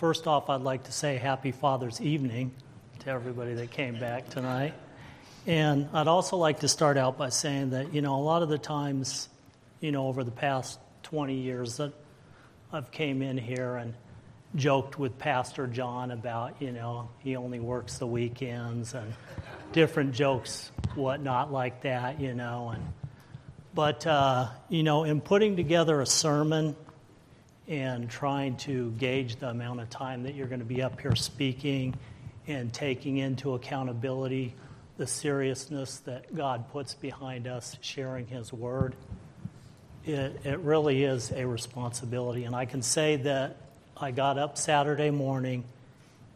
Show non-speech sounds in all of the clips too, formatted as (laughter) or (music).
first off, I'd like to say happy Father's Evening to everybody that came back tonight. And I'd also like to start out by saying that, you know, a lot of the times, you know, over the past 20 years that I've came in here and joked with Pastor John about, you know, he only works the weekends and different jokes, whatnot like that, you know. And but uh, you know, in putting together a sermon and trying to gauge the amount of time that you're going to be up here speaking and taking into accountability the seriousness that God puts behind us sharing His Word, it, it really is a responsibility. And I can say that I got up Saturday morning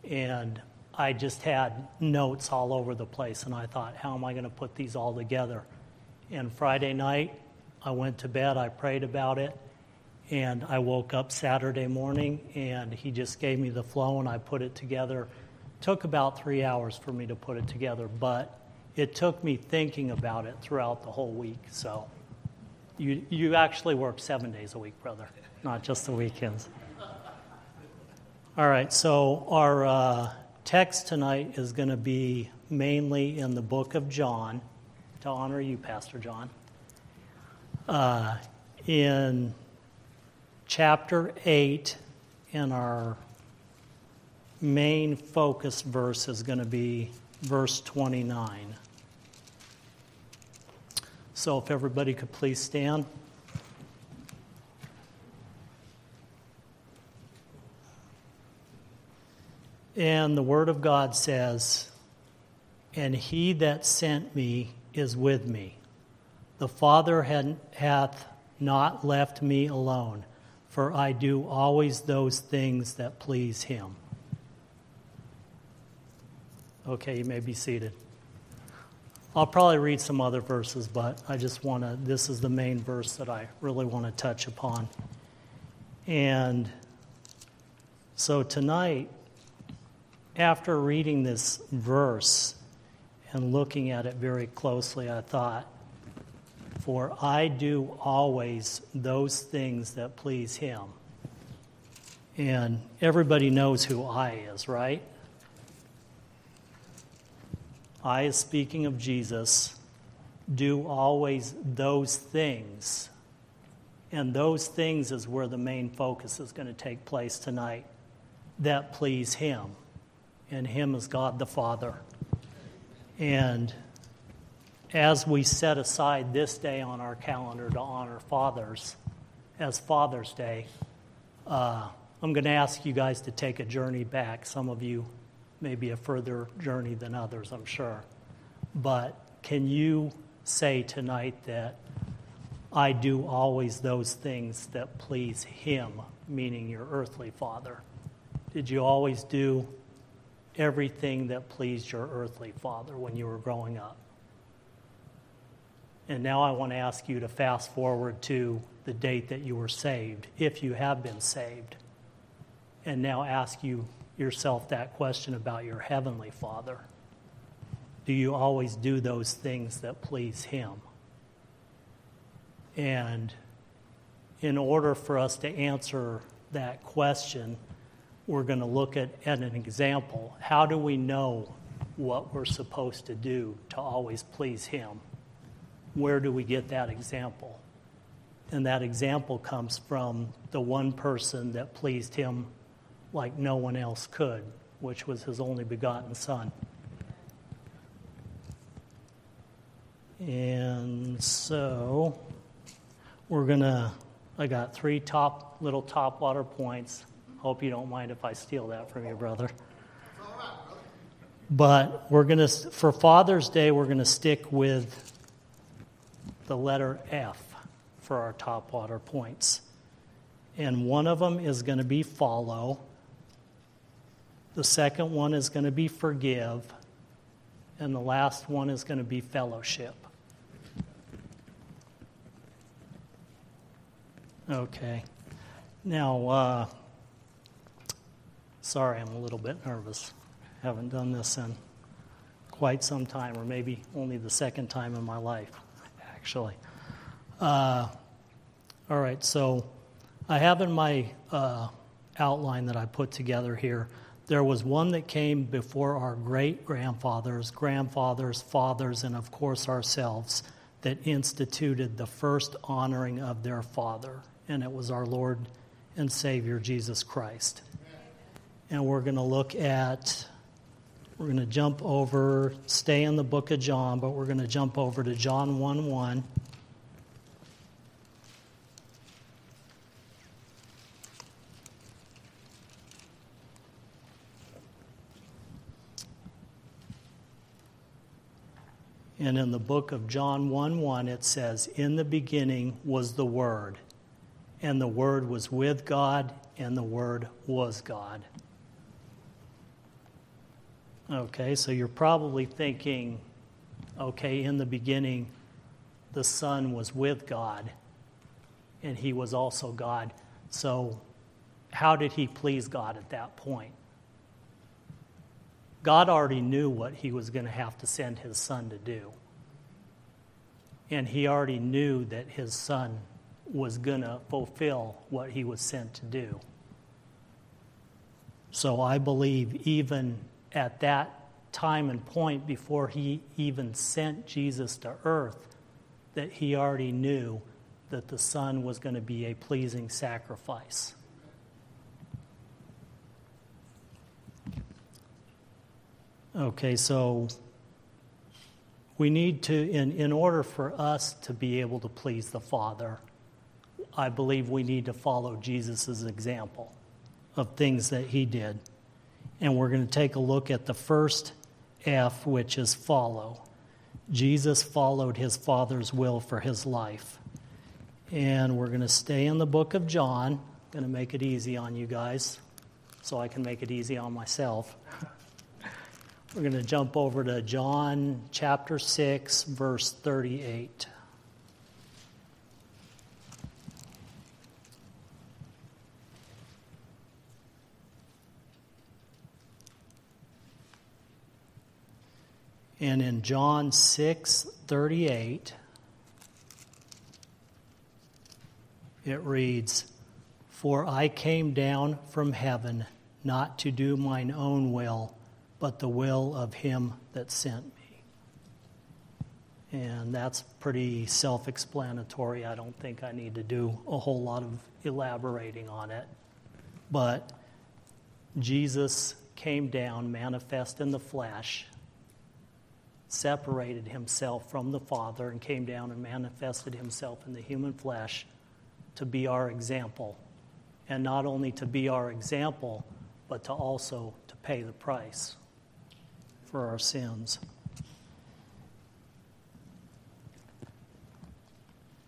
and I just had notes all over the place, and I thought, how am I going to put these all together? And Friday night, I went to bed, I prayed about it, and I woke up Saturday morning, and he just gave me the flow, and I put it together. Took about three hours for me to put it together, but it took me thinking about it throughout the whole week. So you, you actually work seven days a week, brother, not just the weekends. All right, so our. Uh, text tonight is going to be mainly in the book of John, to honor you, Pastor John. Uh, in chapter 8, and our main focus verse is going to be verse 29. So, if everybody could please stand. And the Word of God says, And he that sent me is with me. The Father had, hath not left me alone, for I do always those things that please him. Okay, you may be seated. I'll probably read some other verses, but I just want to, this is the main verse that I really want to touch upon. And so tonight, after reading this verse and looking at it very closely, I thought, For I do always those things that please him. And everybody knows who I is, right? I is speaking of Jesus, do always those things. And those things is where the main focus is going to take place tonight that please him and Him is God the Father. And as we set aside this day on our calendar to honor fathers as Father's Day, uh, I'm going to ask you guys to take a journey back. Some of you maybe a further journey than others, I'm sure. But can you say tonight that I do always those things that please Him, meaning your earthly father? Did you always do everything that pleased your earthly father when you were growing up. And now I want to ask you to fast forward to the date that you were saved, if you have been saved. And now ask you yourself that question about your heavenly father. Do you always do those things that please him? And in order for us to answer that question, we're going to look at, at an example. How do we know what we're supposed to do to always please Him? Where do we get that example? And that example comes from the one person that pleased Him like no one else could, which was His only begotten Son. And so we're going to, I got three top little top water points Hope you don't mind if I steal that from you, brother. But we're going to, for Father's Day, we're going to stick with the letter F for our top water points. And one of them is going to be follow. The second one is going to be forgive. And the last one is going to be fellowship. Okay. Now, uh, Sorry, I'm a little bit nervous. Haven't done this in quite some time, or maybe only the second time in my life, actually. Uh, all right, so I have in my uh, outline that I put together here. There was one that came before our great grandfathers, grandfathers, fathers, and of course ourselves that instituted the first honoring of their father, and it was our Lord and Savior Jesus Christ. And we're going to look at, we're going to jump over, stay in the book of John, but we're going to jump over to John 1 1. And in the book of John 1 1, it says, In the beginning was the Word, and the Word was with God, and the Word was God. Okay, so you're probably thinking, okay, in the beginning, the Son was with God, and He was also God. So, how did He please God at that point? God already knew what he was going to have to send his son to do. And he already knew that his son was going to fulfill what he was sent to do. So I believe even at that time and point before he even sent Jesus to earth, that he already knew that the son was going to be a pleasing sacrifice. Okay, so we need to, in, in order for us to be able to please the Father, I believe we need to follow Jesus' example of things that he did. And we're going to take a look at the first F, which is follow. Jesus followed his Father's will for his life. And we're going to stay in the book of John. Going to make it easy on you guys so I can make it easy on myself. We're going to jump over to John chapter 6, verse 38. And in John 6 38, it reads, For I came down from heaven not to do mine own will but the will of him that sent me. And that's pretty self explanatory. I don't think I need to do a whole lot of elaborating on it. But Jesus came down, manifest in the flesh, separated himself from the Father, and came down and manifested himself in the human flesh to be our example. And not only to be our example, but to also to pay the price for our sins.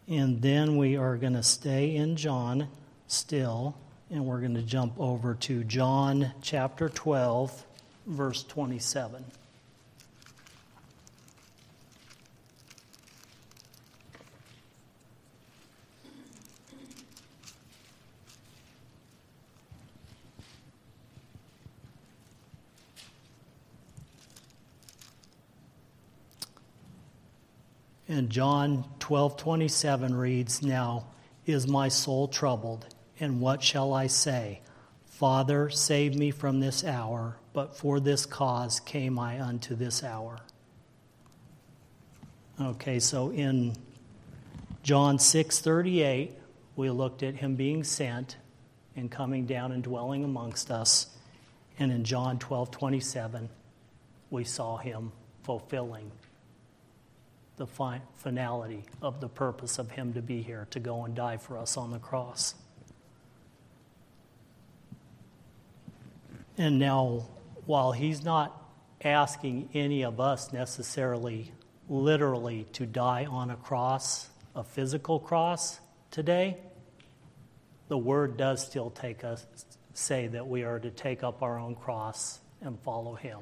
And then we are going to stay in John still, and we're going to jump over to John chapter 12, verse 27. And John 12 27 reads, Now is my soul troubled, and what shall I say? Father, save me from this hour, but for this cause came I unto this hour. Okay, so in John 6 38, we looked at him being sent and coming down and dwelling amongst us. And in John 12 27, we saw him fulfilling the fi- finality of the purpose of Him to be here, to go and die for us on the cross. And now, while He's not asking any of us necessarily, literally, to die on a cross, a physical cross today, the Word does still take us, say that we are to take up our own cross and follow Him.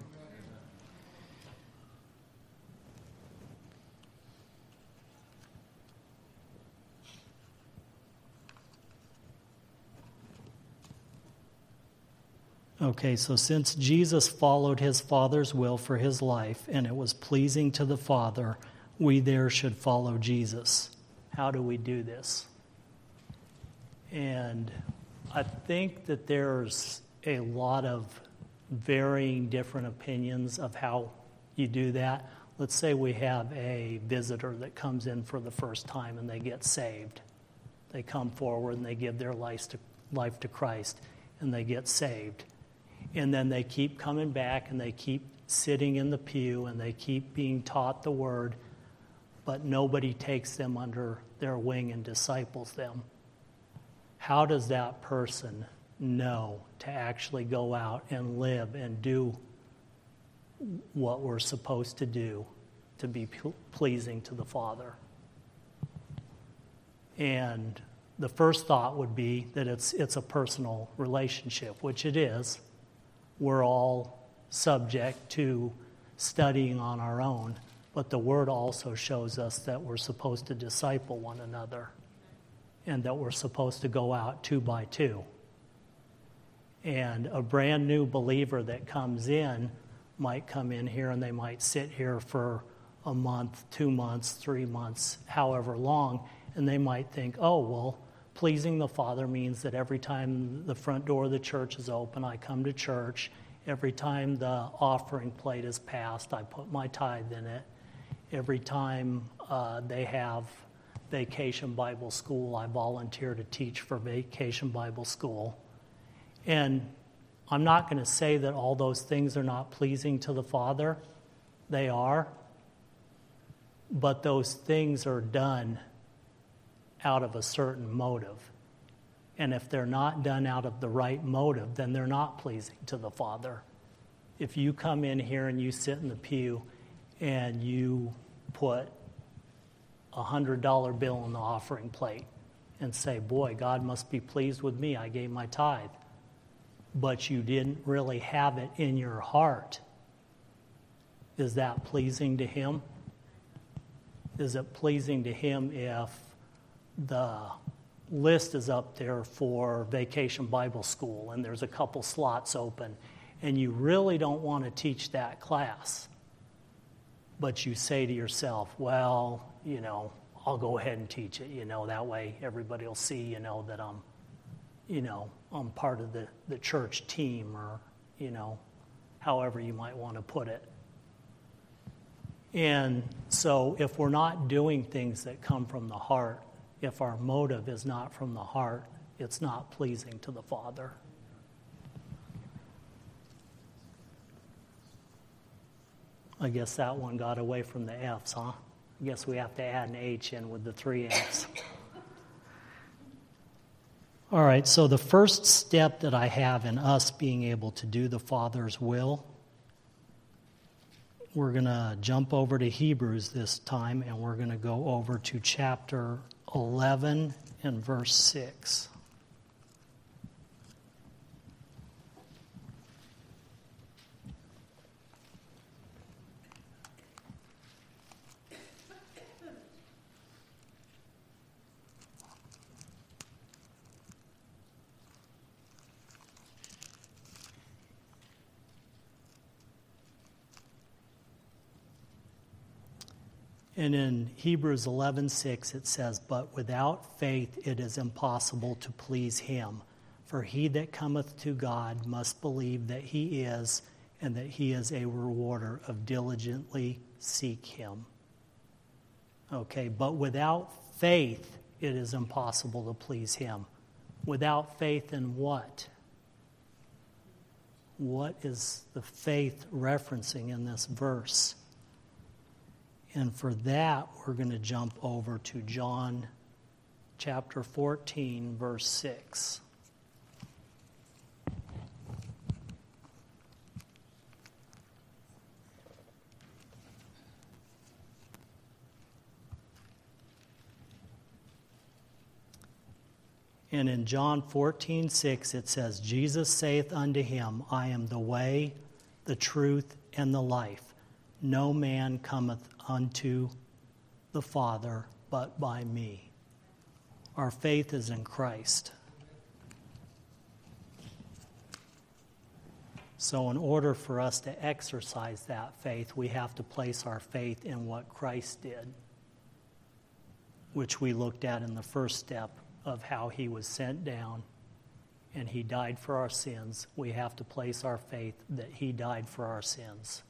Okay, so since Jesus followed his Father's will for his life and it was pleasing to the Father, we there should follow Jesus. How do we do this? And I think that there's a lot of varying different opinions of how you do that. Let's say we have a visitor that comes in for the first time and they get saved. They come forward and they give their life to, life to Christ and they get saved. And then they keep coming back and they keep sitting in the pew and they keep being taught the word, but nobody takes them under their wing and disciples them. How does that person know to actually go out and live and do what we're supposed to do to be pleasing to the Father? And the first thought would be that it's, it's a personal relationship, which it is. We're all subject to studying on our own, but the Word also shows us that we're supposed to disciple one another and that we're supposed to go out two by two. And a brand new believer that comes in might come in here and they might sit here for a month, two months, three months, however long, and they might think, oh, well, pleasing the Father means that every time the front door of the church is open, I come to church. Every time the offering plate is passed, I put my tithe in it. Every time uh, they have Vacation Bible School, I volunteer to teach for Vacation Bible School. And I'm not going to say that all those things are not pleasing to the Father. They are. But those things are done out of a certain motive. And if they're not done out of the right motive, then they're not pleasing to the Father. If you come in here and you sit in the pew and you put a $100 bill on the offering plate and say, Boy, God must be pleased with me. I gave my tithe. But you didn't really have it in your heart. Is that pleasing to Him? Is it pleasing to Him if the list is up there for Vacation Bible School and there's a couple slots open and you really don't want to teach that class, but you say to yourself, well, you know, I'll go ahead and teach it, you know, that way everybody will see, you know, that I'm, you know, I'm part of the, the church team or, you know, however you might want to put it. And so if we're not doing things that come from the heart, if our motive is not from the heart, it's not pleasing to the Father. I guess that one got away from the F's, huh? I guess we have to add an H in with the three F's. All right, so the first step that I have in us being able to do the Father's will, we're going to jump over to Hebrews this time and we're going to go over to chapter 11 and verse 6. And in Hebrews 11:6 it says, "But without faith it is impossible to please him, for he that cometh to God must believe that he is and that he is a rewarder of diligently seek him." Okay, but without faith it is impossible to please him. Without faith in what? What is the faith referencing in this verse? And for that, we're going to jump over to John chapter 14, verse 6. And in John 14, 6, it says, Jesus saith unto him, I am the way, the truth, and the life. No man cometh unto the Father but by me. Our faith is in Christ. So, in order for us to exercise that faith, we have to place our faith in what Christ did, which we looked at in the first step of how he was sent down and He died for our sins, we have to place our faith that He died for our sins.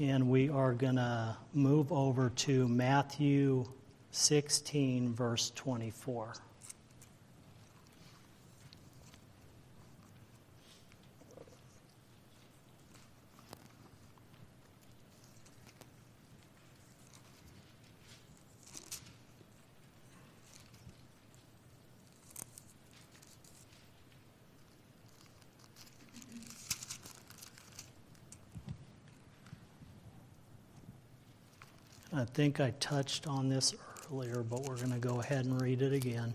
And we are going to move over to Matthew 16, verse 24. I think I touched on this earlier, but we're going to go ahead and read it again.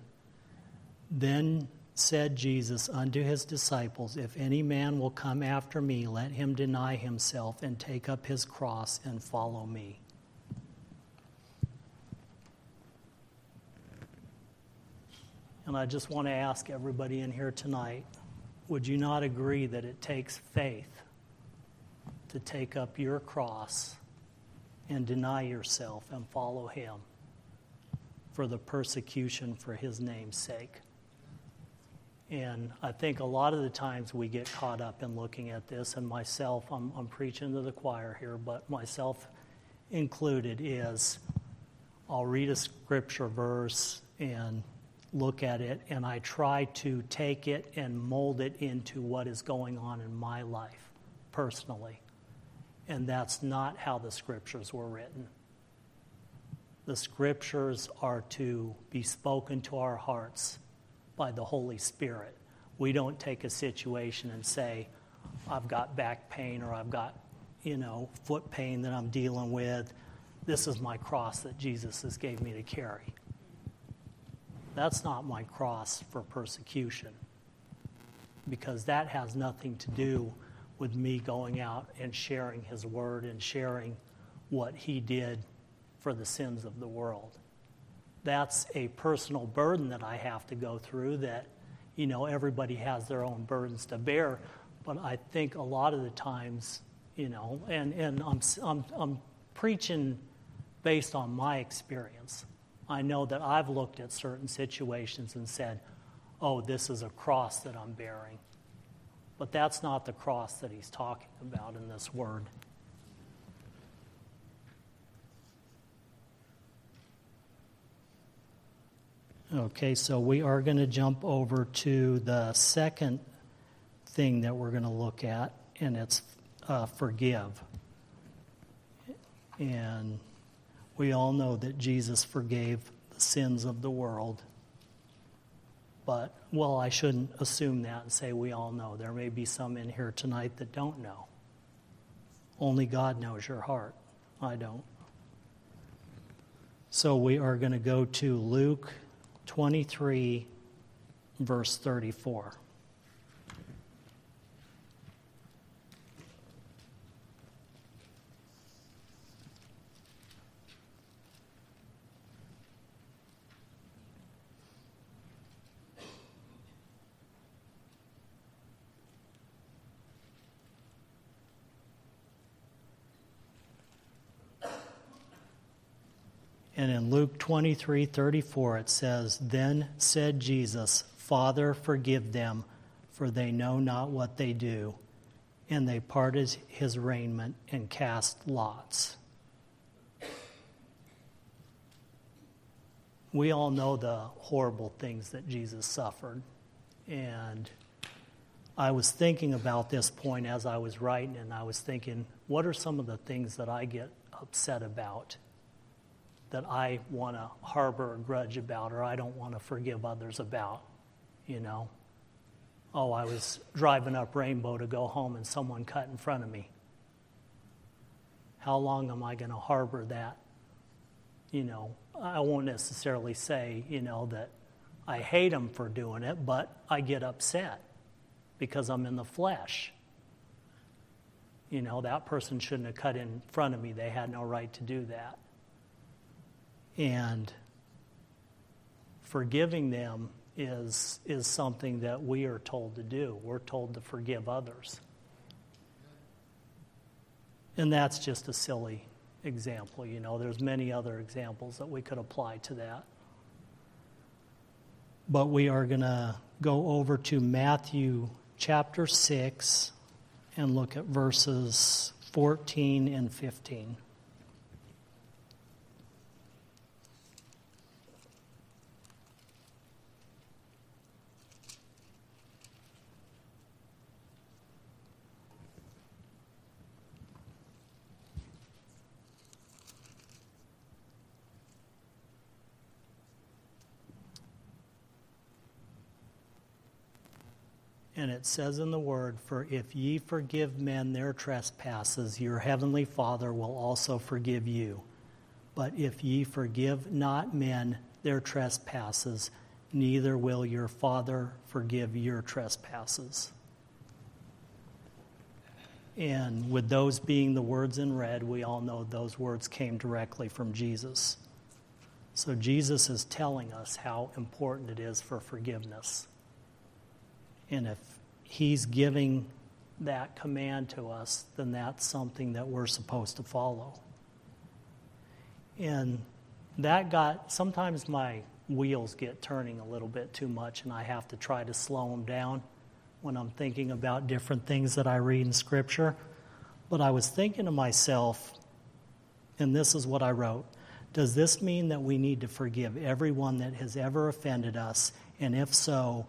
Then said Jesus unto his disciples, If any man will come after me, let him deny himself and take up his cross and follow me. And I just want to ask everybody in here tonight would you not agree that it takes faith to take up your cross? And deny yourself and follow him for the persecution for his name's sake. And I think a lot of the times we get caught up in looking at this, and myself, I'm, I'm preaching to the choir here, but myself included, is I'll read a scripture verse and look at it, and I try to take it and mold it into what is going on in my life personally. And that's not how the scriptures were written. The scriptures are to be spoken to our hearts by the Holy Spirit. We don't take a situation and say, I've got back pain or I've got, you know, foot pain that I'm dealing with. This is my cross that Jesus has gave me to carry. That's not my cross for persecution because that has nothing to do with me going out and sharing his word and sharing what he did for the sins of the world. That's a personal burden that I have to go through that, you know, everybody has their own burdens to bear. But I think a lot of the times, you know, and, and I'm, I'm, I'm preaching based on my experience. I know that I've looked at certain situations and said, oh, this is a cross that I'm bearing. But that's not the cross that he's talking about in this word. Okay, so we are going to jump over to the second thing that we're going to look at, and it's uh, forgive. And we all know that Jesus forgave the sins of the world. But, well, I shouldn't assume that and say we all know. There may be some in here tonight that don't know. Only God knows your heart. I don't. So we are going to go to Luke 23, verse 34. And in Luke 23 34, it says, Then said Jesus, Father, forgive them, for they know not what they do. And they parted his raiment and cast lots. We all know the horrible things that Jesus suffered. And I was thinking about this point as I was writing, and I was thinking, what are some of the things that I get upset about? That I want to harbor a grudge about or I don't want to forgive others about, you know. Oh, I was driving up Rainbow to go home and someone cut in front of me. How long am I going to harbor that? You know, I won't necessarily say, you know, that I hate them for doing it, but I get upset because I'm in the flesh. You know, that person shouldn't have cut in front of me. They had no right to do that. And forgiving them is, is something that we are told to do. We're told to forgive others. And that's just a silly example. You know, there's many other examples that we could apply to that. But we are going to go over to Matthew chapter 6 and look at verses 14 and 15. And it says in the word, For if ye forgive men their trespasses, your heavenly Father will also forgive you. But if ye forgive not men their trespasses, neither will your Father forgive your trespasses. And with those being the words in red, we all know those words came directly from Jesus. So Jesus is telling us how important it is for forgiveness. And if He's giving that command to us, then that's something that we're supposed to follow. And that got, sometimes my wheels get turning a little bit too much, and I have to try to slow them down when I'm thinking about different things that I read in Scripture. But I was thinking to myself, and this is what I wrote Does this mean that we need to forgive everyone that has ever offended us? And if so,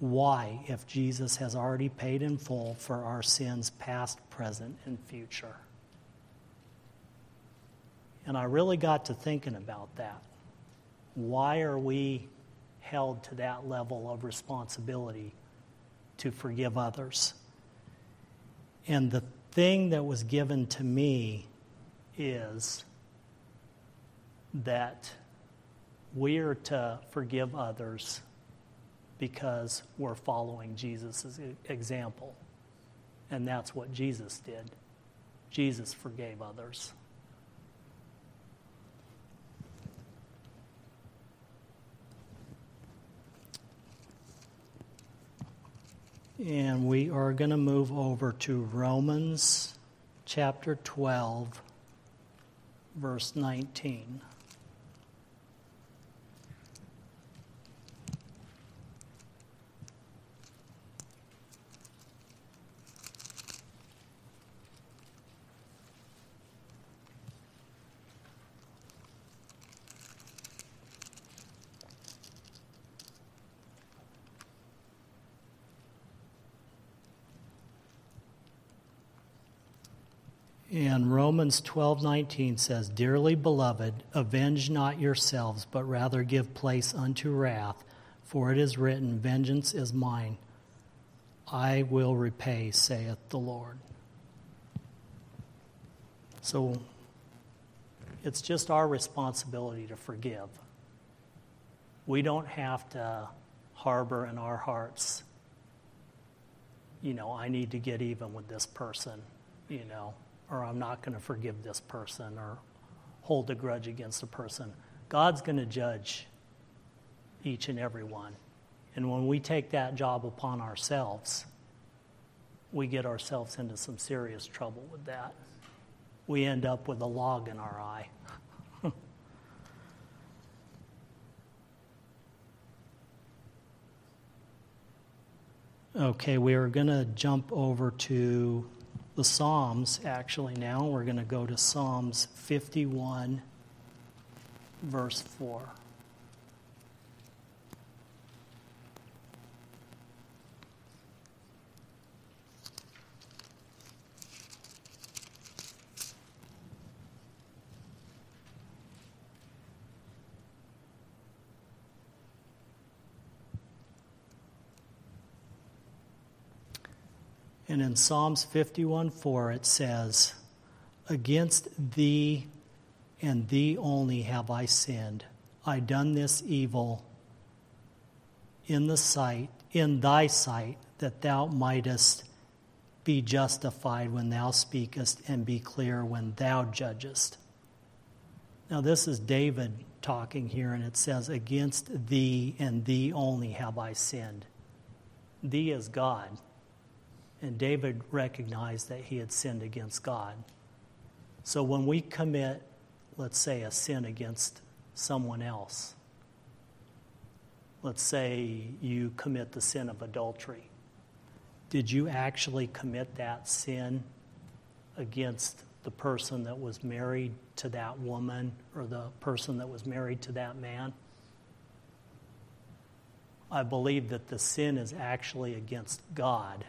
why, if Jesus has already paid in full for our sins, past, present, and future? And I really got to thinking about that. Why are we held to that level of responsibility to forgive others? And the thing that was given to me is that we are to forgive others because we're following Jesus' example. And that's what Jesus did. Jesus forgave others. And we are going to move over to Romans chapter 12, verse 19. And Romans 12:19 says, "Dearly beloved, avenge not yourselves, but rather give place unto wrath, for it is written, vengeance is mine; I will repay, saith the Lord." So it's just our responsibility to forgive. We don't have to harbor in our hearts, you know, I need to get even with this person, you know or I'm not going to forgive this person or hold a grudge against a person. God's going to judge each and every one. And when we take that job upon ourselves, we get ourselves into some serious trouble with that. We end up with a log in our eye. (laughs) okay, we are going to jump over to the Psalms actually now. We're going to go to Psalms 51, verse 4. And in Psalms 51 4, it says, Against thee and thee only have I sinned. I done this evil in the sight, in thy sight, that thou mightest be justified when thou speakest and be clear when thou judgest. Now, this is David talking here, and it says, Against thee and thee only have I sinned. Thee is God. And David recognized that he had sinned against God. So when we commit, let's say, a sin against someone else, let's say you commit the sin of adultery, did you actually commit that sin against the person that was married to that woman or the person that was married to that man? I believe that the sin is actually against God,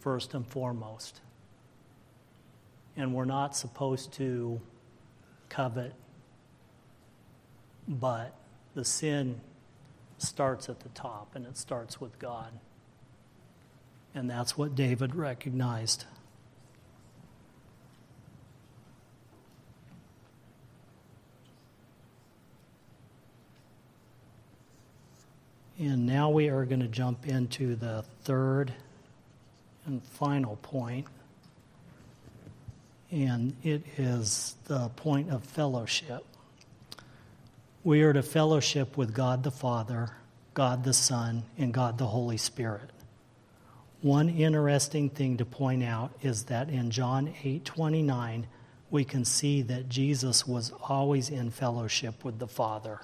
first and foremost. And we're not supposed to covet, but the sin starts at the top and it starts with God. And that's what David recognized. And now we are going to jump into the third and final point, and it is the point of fellowship. We are to fellowship with God the Father, God the Son, and God the Holy Spirit. One interesting thing to point out is that in John 8:29 we can see that Jesus was always in fellowship with the Father.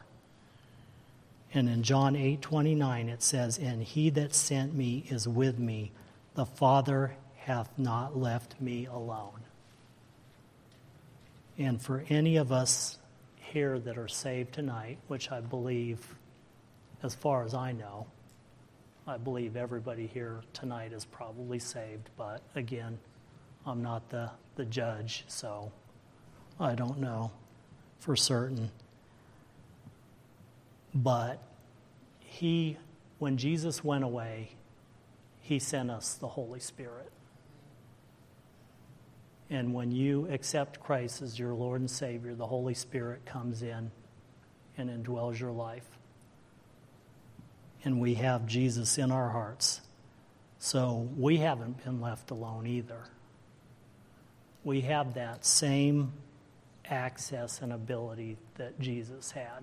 And in John 8 29, it says, And he that sent me is with me. The Father hath not left me alone. And for any of us here that are saved tonight, which I believe, as far as I know, I believe everybody here tonight is probably saved, but again, I'm not the, the judge, so I don't know for certain. But he, when Jesus went away, he sent us the Holy Spirit. And when you accept Christ as your Lord and Savior, the Holy Spirit comes in and indwells your life. And we have Jesus in our hearts. So we haven't been left alone either. We have that same access and ability that Jesus had.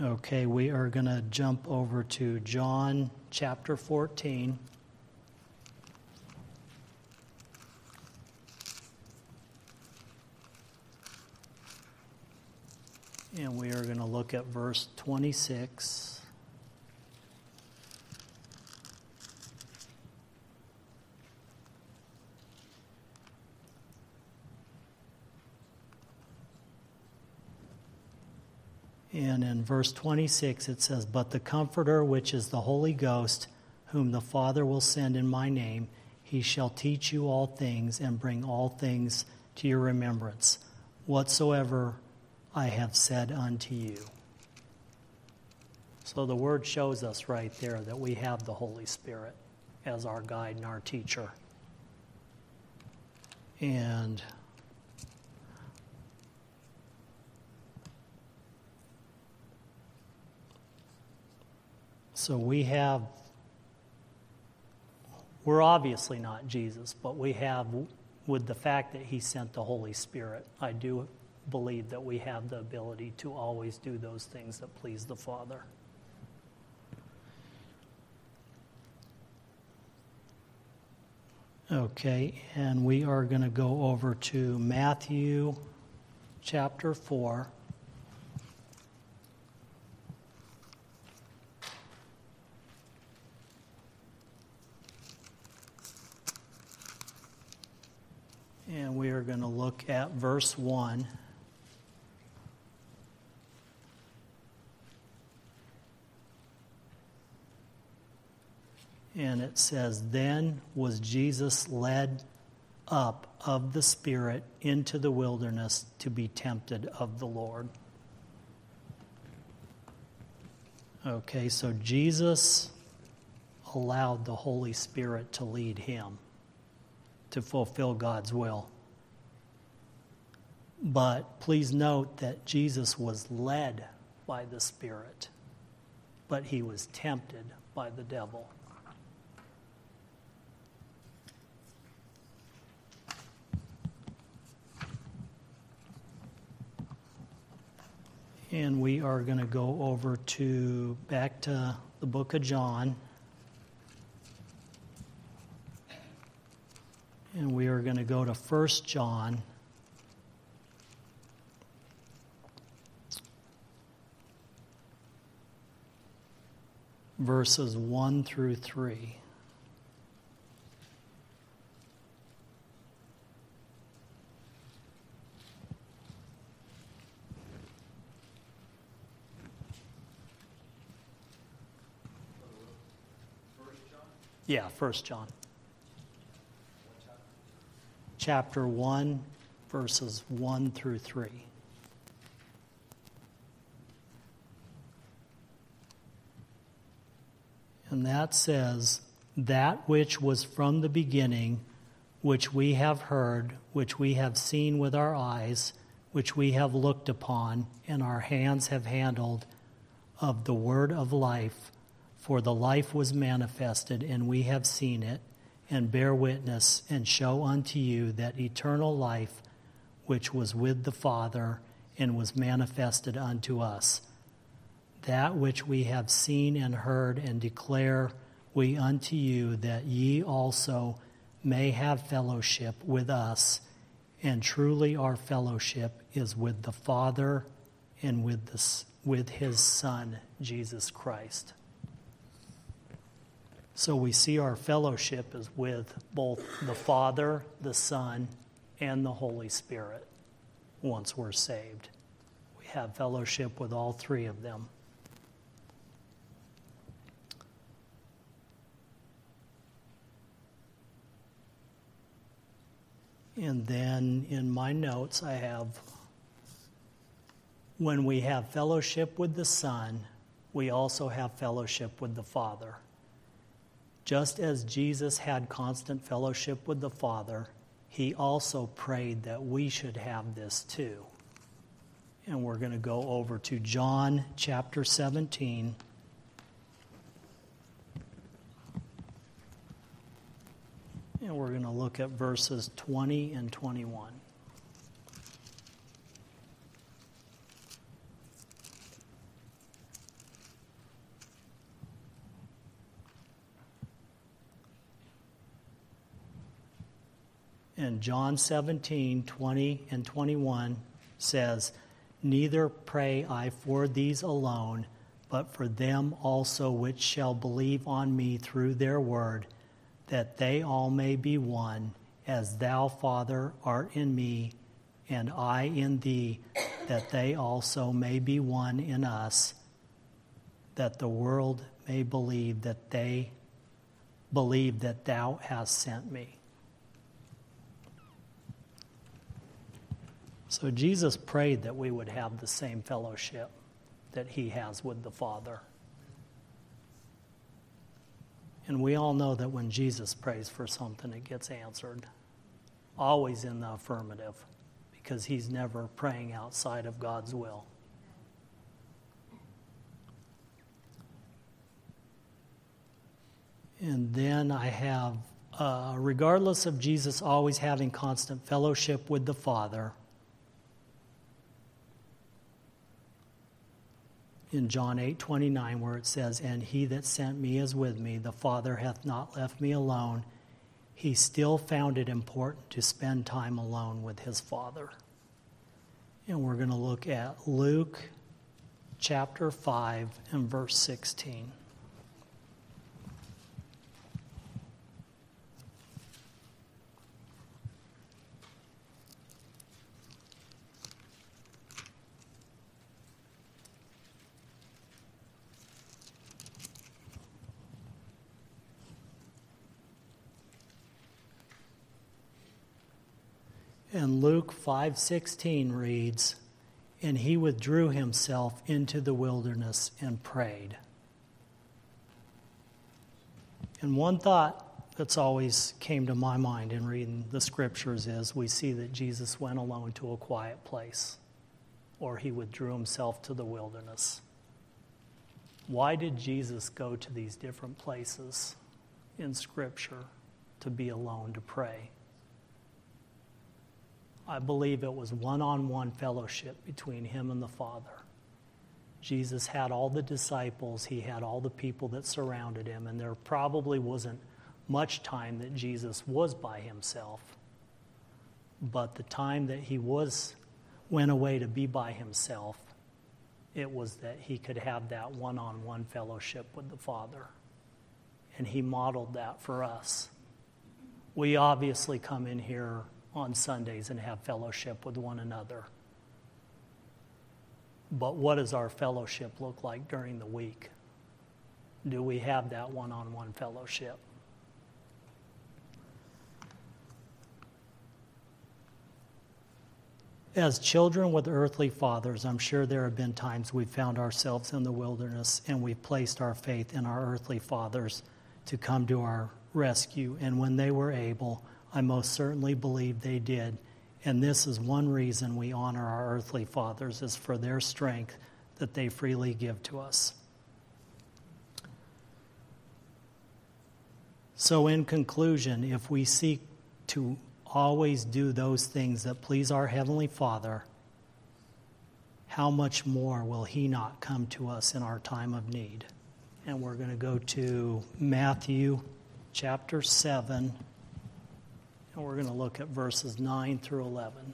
Okay, we are going to jump over to John chapter 14. And we are going to look at verse 26. And in verse 26, it says, But the Comforter, which is the Holy Ghost, whom the Father will send in my name, he shall teach you all things and bring all things to your remembrance, whatsoever I have said unto you. So the word shows us right there that we have the Holy Spirit as our guide and our teacher. And So we have, we're obviously not Jesus, but we have, with the fact that He sent the Holy Spirit, I do believe that we have the ability to always do those things that please the Father. Okay, and we are going to go over to Matthew chapter 4. And we are going to look at verse 1. And it says, Then was Jesus led up of the Spirit into the wilderness to be tempted of the Lord. Okay, so Jesus allowed the Holy Spirit to lead him to fulfill God's will. But please note that Jesus was led by the Spirit, but he was tempted by the devil. And we are going to go over to back to the book of John. And we are going to go to 1 John. Verses 1 through 3. Yeah, First John. Chapter 1, verses 1 through 3. And that says, That which was from the beginning, which we have heard, which we have seen with our eyes, which we have looked upon, and our hands have handled, of the word of life. For the life was manifested, and we have seen it, and bear witness, and show unto you that eternal life which was with the Father and was manifested unto us. That which we have seen and heard, and declare we unto you, that ye also may have fellowship with us. And truly, our fellowship is with the Father and with, the, with his Son, Jesus Christ. So we see our fellowship is with both the Father, the Son, and the Holy Spirit once we're saved. We have fellowship with all three of them. And then in my notes, I have when we have fellowship with the Son, we also have fellowship with the Father. Just as Jesus had constant fellowship with the Father, he also prayed that we should have this too. And we're going to go over to John chapter 17. And we're going to look at verses 20 and 21. And John 17, 20 and 21 says, Neither pray I for these alone, but for them also which shall believe on me through their word, that they all may be one, as thou, Father, art in me, and I in thee, that they also may be one in us, that the world may believe that they believe that thou hast sent me. So Jesus prayed that we would have the same fellowship that he has with the Father. And we all know that when Jesus prays for something, it gets answered. Always in the affirmative, because he's never praying outside of God's will. And then I have, uh, regardless of Jesus always having constant fellowship with the Father, in John 8 29, where it says, And he that sent me is with me, the Father hath not left me alone. He still found it important to spend time alone with his Father. And we're going to look at Luke chapter 5 and verse 16. Luke 5:16 reads, "And he withdrew himself into the wilderness and prayed." And one thought that's always came to my mind in reading the scriptures is we see that Jesus went alone to a quiet place or he withdrew himself to the wilderness. Why did Jesus go to these different places in scripture to be alone to pray? I believe it was one on one fellowship between him and the Father. Jesus had all the disciples, he had all the people that surrounded him, and there probably wasn't much time that Jesus was by himself. But the time that he was went away to be by himself, it was that he could have that one-on-one fellowship with the Father. And he modeled that for us. We obviously come in here on Sundays and have fellowship with one another. But what does our fellowship look like during the week? Do we have that one on one fellowship? As children with earthly fathers, I'm sure there have been times we've found ourselves in the wilderness and we've placed our faith in our earthly fathers to come to our rescue. And when they were able, I most certainly believe they did. And this is one reason we honor our earthly fathers is for their strength that they freely give to us. So, in conclusion, if we seek to always do those things that please our Heavenly Father, how much more will He not come to us in our time of need? And we're going to go to Matthew chapter 7, and we're going to look at verses 9 through 11.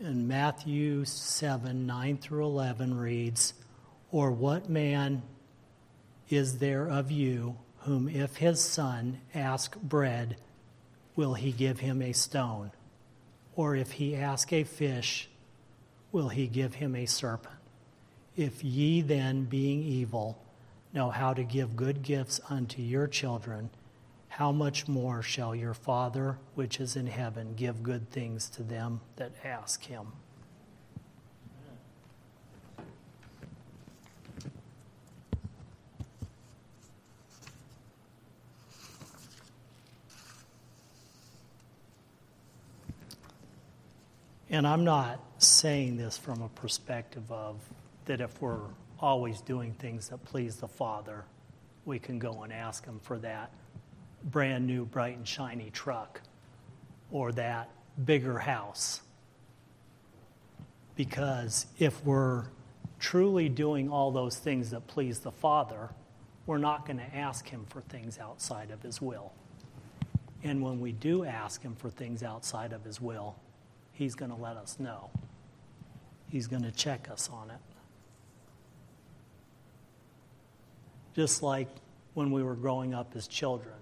And Matthew 7 9 through 11 reads, Or what man is there of you whom, if his son ask bread, will he give him a stone? Or if he ask a fish, will he give him a serpent? If ye then, being evil, know how to give good gifts unto your children, how much more shall your Father which is in heaven give good things to them that ask him? And I'm not saying this from a perspective of that if we're always doing things that please the Father, we can go and ask Him for that brand new, bright and shiny truck or that bigger house. Because if we're truly doing all those things that please the Father, we're not going to ask Him for things outside of His will. And when we do ask Him for things outside of His will, He's going to let us know. He's going to check us on it. Just like when we were growing up as children,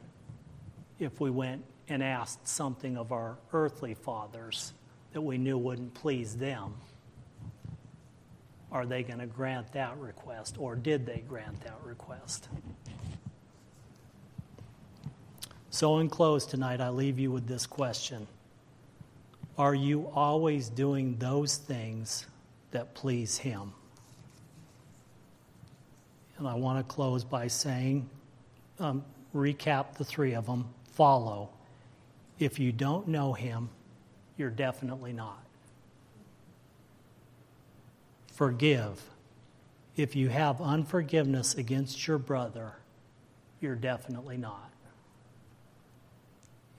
if we went and asked something of our earthly fathers that we knew wouldn't please them, are they going to grant that request, or did they grant that request? So, in close tonight, I leave you with this question Are you always doing those things that please Him? And I want to close by saying, um, recap the three of them follow. If you don't know him, you're definitely not. Forgive. If you have unforgiveness against your brother, you're definitely not.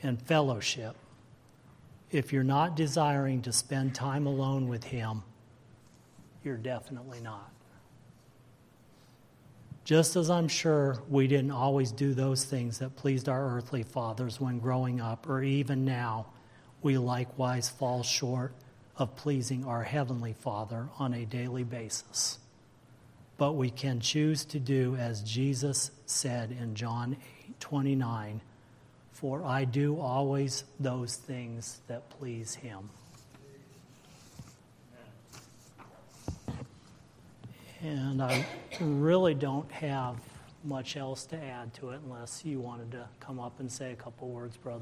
And fellowship. If you're not desiring to spend time alone with him, you're definitely not. Just as I'm sure we didn't always do those things that pleased our earthly fathers when growing up, or even now, we likewise fall short of pleasing our Heavenly Father on a daily basis. But we can choose to do as Jesus said in John 8 29, For I do always those things that please Him. And I really don't have much else to add to it unless you wanted to come up and say a couple words, brother.